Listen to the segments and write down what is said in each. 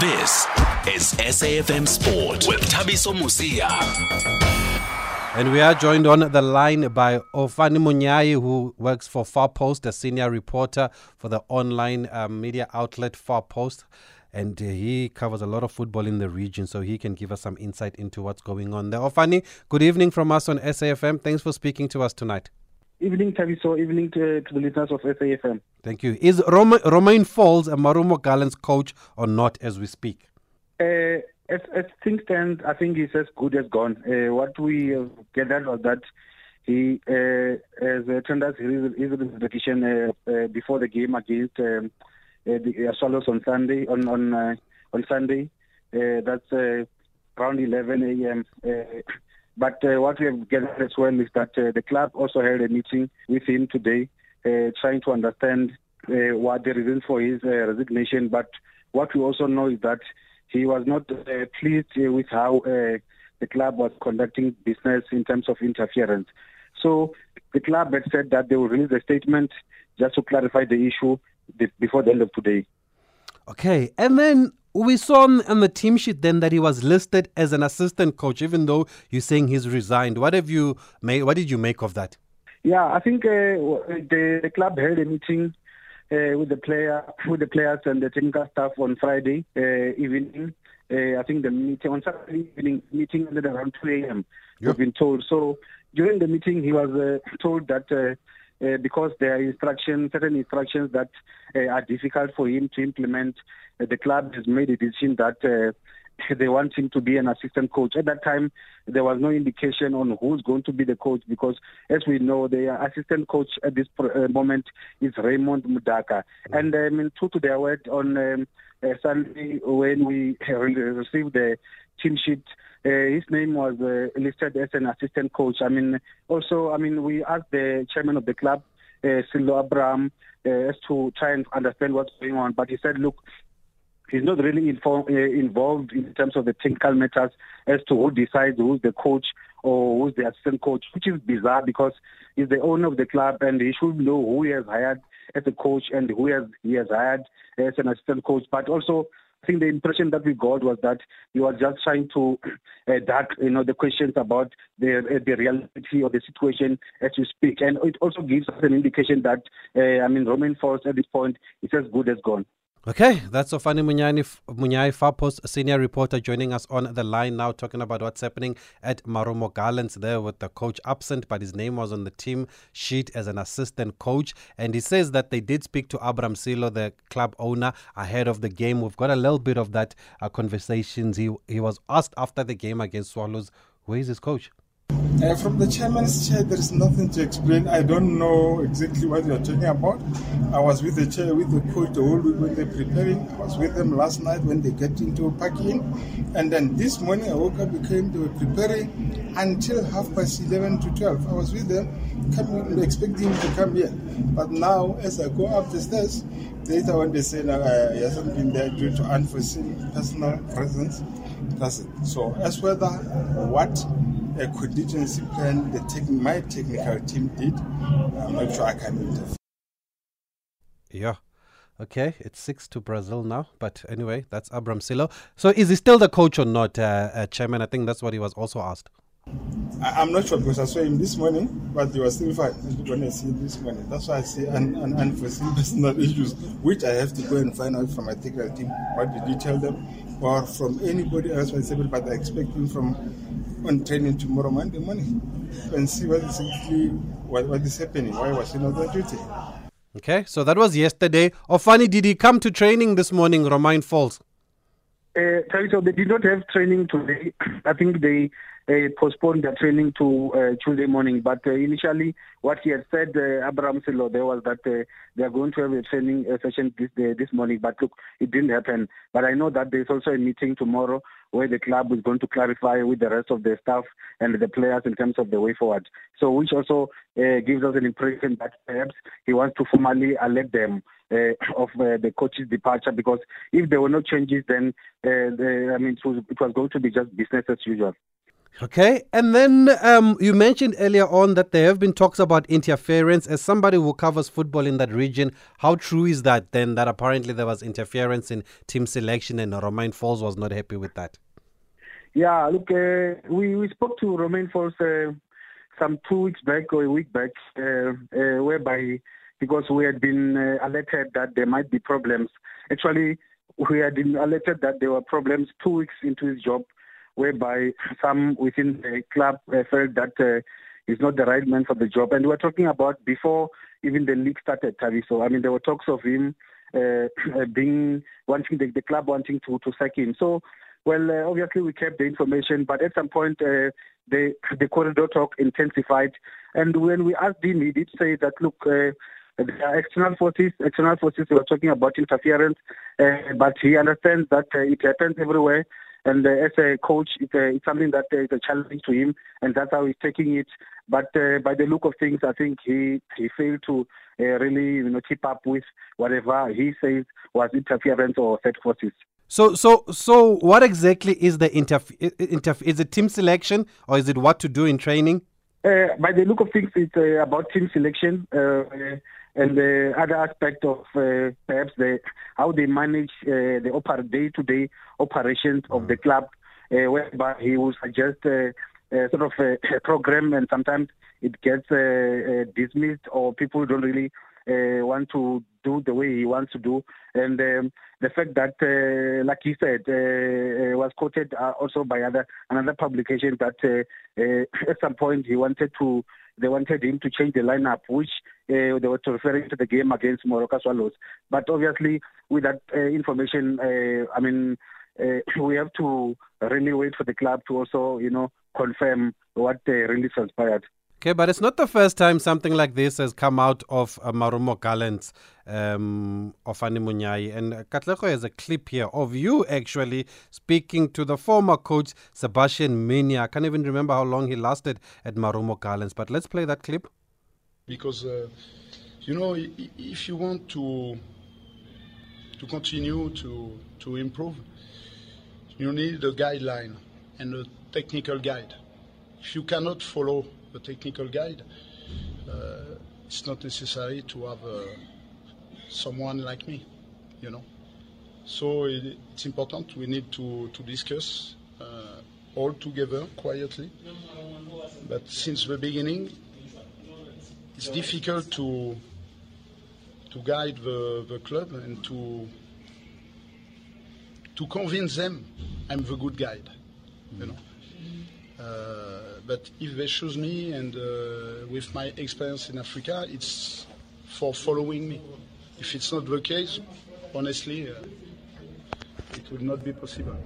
This is SAFM Sport with Thabiso Mosia. And we are joined on the line by Ofhani Munyai, who works for Far Post, a senior reporter for the online um, media outlet Far Post. And uh, he covers a lot of football in the region, so he can give us some insight into what's going on there. Ofhani, good evening from us on SAFM. Thanks for speaking to us tonight. Evening, Thabiso. Evening to, to the listeners of SAFM. Thank you. Is Roma, Romain Folz a Marumo Gallants coach or not as we speak? Uh, as, as things stand, I think he's as good as gone. Uh, what we uh, gathered was that he uh, has uh, turned us his, his uh, uh, before the game against um, uh, the uh, Swallows on Sunday. On on uh, on Sunday, uh, that's uh, around 11 a.m. But uh, what we have gathered as well is that uh, the club also held a meeting with him today, uh, trying to understand what the reason for his resignation. But what we also know is that he was not pleased with how the club was conducting business in terms of interference. So the club had said that they will release a statement just to clarify the issue before the end of today. Okay, and then we saw on, on the team sheet then that he was listed as an assistant coach, even though you're saying he's resigned. What have you made? What did you make of that? Yeah, I think uh, the, the club held a meeting uh, with the player, with the players and the technical staff on Friday uh, evening. Uh, I think the meeting on Saturday evening meeting ended around 2 a.m. Yep. We've been told. So during the meeting, he was uh, told that uh, because there are instructions, certain instructions that uh, are difficult for him to implement, uh, the club has made a decision that uh, they want him to be an assistant coach. At that time, there was no indication on who's going to be the coach because, as we know, the assistant coach at this uh, moment is Raymond Mdaka. And I mean, true to their word, on um, uh, Sunday when we received the team sheet, uh, his name was uh, listed as an assistant coach. I mean, also, I mean, we asked the chairman of the club, uh, Sello Abraham, uh, to try and understand what's going on. But he said, look, he's not really inform, uh, involved in terms of the technical matters as to who decides who's the coach or who's the assistant coach, which is bizarre because he's the owner of the club and he should know who he has hired as a coach and who has, he has hired as an assistant coach. But also, I think the impression that we got was that you are just trying to uh, duck, you know, the questions about the uh, the reality of the situation as you speak, and it also gives us an indication that uh, I mean, Romain Folz at this point is as good as gone. Okay, that's Ofhani Munyani, Munyai Farpost, senior reporter, joining us on the line now, talking about what's happening at Marumo Gallants there with the coach absent, but his name was on the team sheet as an assistant coach. And he says that they did speak to Abram Sello, the club owner, ahead of the game. We've got a little bit of that uh, conversations. He, he was asked after the game against Swallows, where is his coach? Uh, from the chairman's chair, there is nothing to explain. I don't know exactly what you're talking about. I was with the chair, with the coach the whole week when they're preparing. I was with them last night when they get into packing. And then this morning I woke up, became they were preparing until half past 11 to 12. I was with them, coming, expecting to come here. But now, as I go up the stairs, later when they say no, uh, he hasn't been there due to unforeseen personal presence, that's it. So, as whether what a contingency plan the tech, my technical team did. I'm not sure I can interfere. Yeah. Okay, it's six to Brazil now. But anyway, that's Abram Sello. So is he still the coach or not, uh, uh, Chairman? I think that's what he was also asked. I, am not sure because I saw him this morning, but he was still fine when I see him this morning. That's why I say un, un, unforeseen personal issues, which I have to go and find out from my technical team. What did you tell them? Or from anybody else but I expect him from on training tomorrow Monday morning and see what is actually what, what is happening. Why was he not on duty? Okay, so that was yesterday. Ofhani, did he come to training this morning, Romain Folz? Uh, they did not have training today. I think they uh, postponed their training to uh, Tuesday morning. But uh, initially, what he had said, uh, Abraham Sello, there was that uh, they are going to have a training uh, session this uh, this morning. But look, it didn't happen. But I know that there is also a meeting tomorrow where the club is going to clarify with the rest of the staff and the players in terms of the way forward. So, which also gives us an impression that perhaps he wants to formally alert them. Uh, of uh, the coach's departure because if there were no changes, then uh, the, I mean it was, it was going to be just business as usual. Okay, and then um, you mentioned earlier on that there have been talks about interference. As somebody who covers football in that region, how true is that then that apparently there was interference in team selection and Romain Folz was not happy with that? Yeah, look, uh, we, we spoke to Romain Folz uh, some two weeks back or a week back, uh, uh whereby because we had been uh, alerted that there might be problems. Actually, we had been alerted that there were problems two weeks into his job whereby some within the club uh, felt that uh, he's not the right man for the job. And we were talking about before even the league started, Tavi. So, I mean, there were talks of him uh, being, wanting the, the, club wanting to, to sack him. So, well, uh, obviously we kept the information, but at some point uh, the the corridor talk intensified. And when we asked him, he did say that, look, uh, external forces, external forces, we were talking about interference, but he understands that it happens everywhere. And uh, as a coach, it's, a, it's something that uh, is a challenge to him, and that's how he's taking it. But uh, by the look of things, I think he he failed to uh, really you know keep up with whatever he says was interference or third forces. So, so, so, what exactly is the interf- interf- is it team selection or is it what to do in training? Uh, by the look of things, it's uh, about team selection. Uh, and the other aspect of uh, perhaps the how they manage uh, the oper- day-to-day operations of the club, uh, whereby he will suggest uh, uh, sort of a, a, program, and sometimes it gets uh, uh, dismissed, or people don't really want to do the way he wants to do. And um, the fact that, like he said, was quoted also by other another publication that at some point he wanted to they wanted him to change the lineup, which uh, they were referring to the game against Moroka Swallows. But obviously, with that uh, information, uh, I mean, uh, we have to really wait for the club to also, you know, confirm what uh, really transpired. Okay, but it's not the first time something like this has come out of uh, Marumo Gallants um, of Munyai. And Katlego has a clip here of you actually speaking to the former coach, Sébastien Migné. I can't even remember how long he lasted at Marumo Gallants, but let's play that clip. Because, uh, you know, if you want to to continue to, to improve, you need a guideline and a technical guide. If you cannot follow a technical guide, uh, it's not necessary to have uh, someone like me, you know. So it, it's important. We need to, to discuss uh, all together quietly. But since the beginning, it's difficult to to guide the, the club and to to convince them I'm the good guide, you know. Uh, but if they choose me and uh, with my experience in Africa, it's for following me. If it's not the case, honestly, uh, it would not be possible.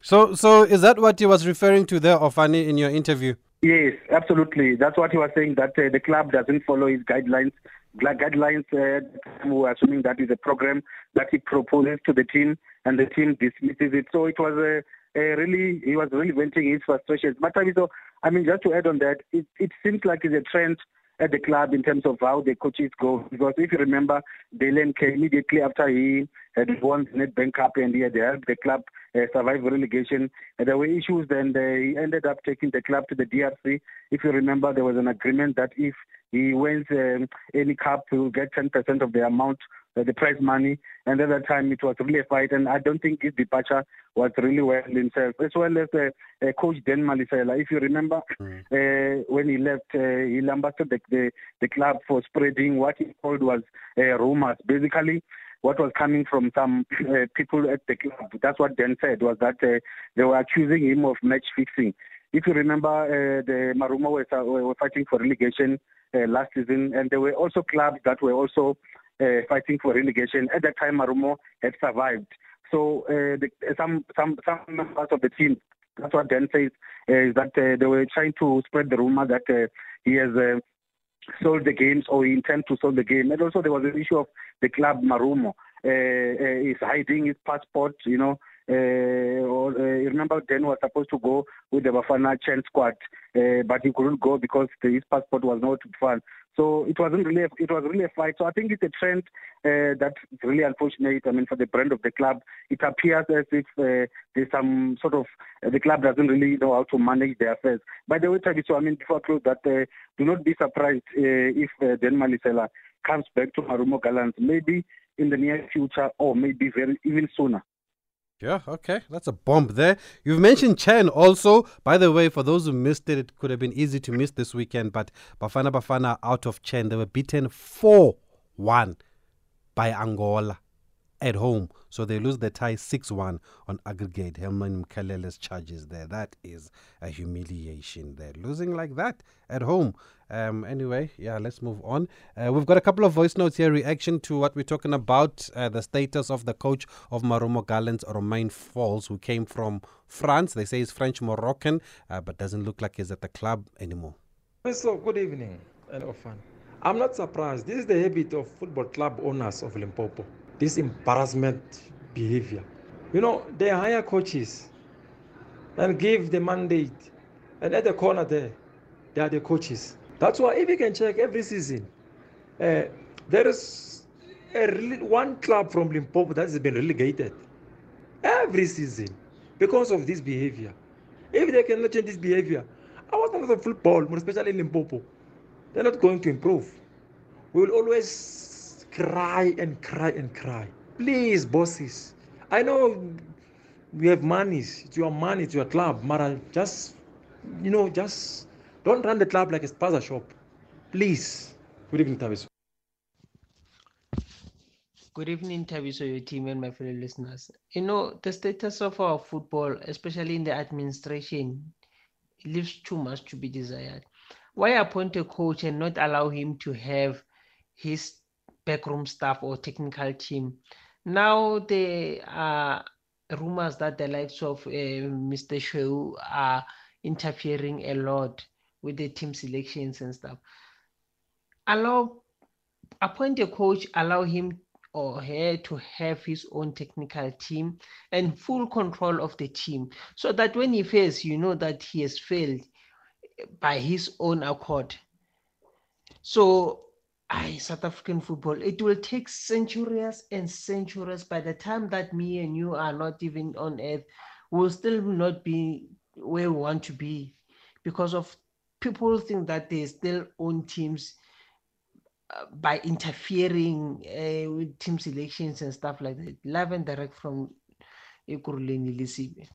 So, so is that what he was referring to there, Ofhani, in your interview? Yes, absolutely. That's what he was saying. That uh, the club doesn't follow his guidelines. Guidelines. Uh, we're assuming that is a program that he proposes to the team, and the team dismisses it. So it was a uh, really he was really venting his frustrations. But so, I mean, just to add on that, it, it seems like it's a trend at the club in terms of how the coaches go. Because if you remember, Dalen came immediately after he had won the Nedbank Cup and he had helped the club uh, survive relegation. And there were issues, then they ended up taking the club to the DRC. If you remember, there was an agreement that if he wins um, any cup, he will get 10% of the amount uh, the prize money. And at that time, it was really a fight. And I don't think his departure was really well himself, as well as uh, uh, Coach Dan Malesela. If you remember, mm. uh, when he left, uh, he lambasted the, the, the, club for spreading what he called was uh, rumors. Basically, what was coming from some uh, people at the club. That's what Dan said was that uh, they were accusing him of match fixing. If you remember, uh, the Marumo were, were fighting for relegation last season, and there were also clubs that were also uh, fighting for relegation. At that time, Marumo had survived. So uh, the, some some some members of the team, that's what Dan says, uh, is that uh, they were trying to spread the rumor that uh, he has uh, sold the games or he intends to sell the game. And also there was an issue of the club Marumo. Uh, is hiding his passport, you know, uh, or, uh, remember Dan was supposed to go with the Bafana CHAN squad, uh, but he couldn't go because his passport was not found. So it wasn't really a, it was really a fight. So I think it's a trend uh, that's really unfortunate. I mean, for the brand of the club, it appears as if uh, there's some sort of uh, the club doesn't really know how to manage their affairs. By the way, Thabiso, I mean before I close that, uh, do not be surprised uh, if uh, Dan Malesela comes back to Marumo Gallants, maybe in the near future or maybe very even sooner. Yeah, okay. That's a bomb there. You've mentioned CHAN also. By the way, for those who missed it, it could have been easy to miss this weekend, but Bafana Bafana out of CHAN. They were beaten 4 1 by Angola at home. So they lose the tie 6 1 on aggregate. Helman Mkhalele's charges there. That is a humiliation there. Losing like that at home. Um, anyway, yeah, let's move on. Uh, we've got a couple of voice notes here, reaction to what we're talking about uh, the status of the coach of Marumo Gallants, Romain Folz, who came from France. They say he's French Moroccan, uh, but doesn't look like he's at the club anymore. So, good evening, and often. I'm not surprised. This is the habit of football club owners of Limpopo this embarrassment behavior. You know, they hire coaches and give the mandate. And at the corner there, they are the coaches. That's why if you can check every season, uh, there is a, one club from Limpopo that has been relegated every season because of this behavior. If they cannot change this behavior, was not the football, especially in Limpopo, they're not going to improve. We will always cry and cry and cry. Please, bosses. I know we have money. It's your money, it's your club. Mara, just, you know, just don't run the club like a spaza shop. Please. Good evening, Thabiso. Good evening, Thabiso, your team, and my fellow listeners. You know, the status of our football, especially in the administration, leaves too much to be desired. Why appoint a coach and not allow him to have his backroom staff or technical team. Now there are rumors that the likes of uh, Mr. Sheu are interfering a lot with the team selections and stuff. Allow appoint a coach, allow him or her to have his own technical team and full control of the team so that when he fails, you know that he has failed by his own accord. So I South African football, it will take centuries and centuries. By the time that me and you are not even on earth, we'll still not be where we want to be because of people think that they still own teams uh, by interfering uh, with team selections and stuff like that. Live and direct from Ekurhuleni Lisibe.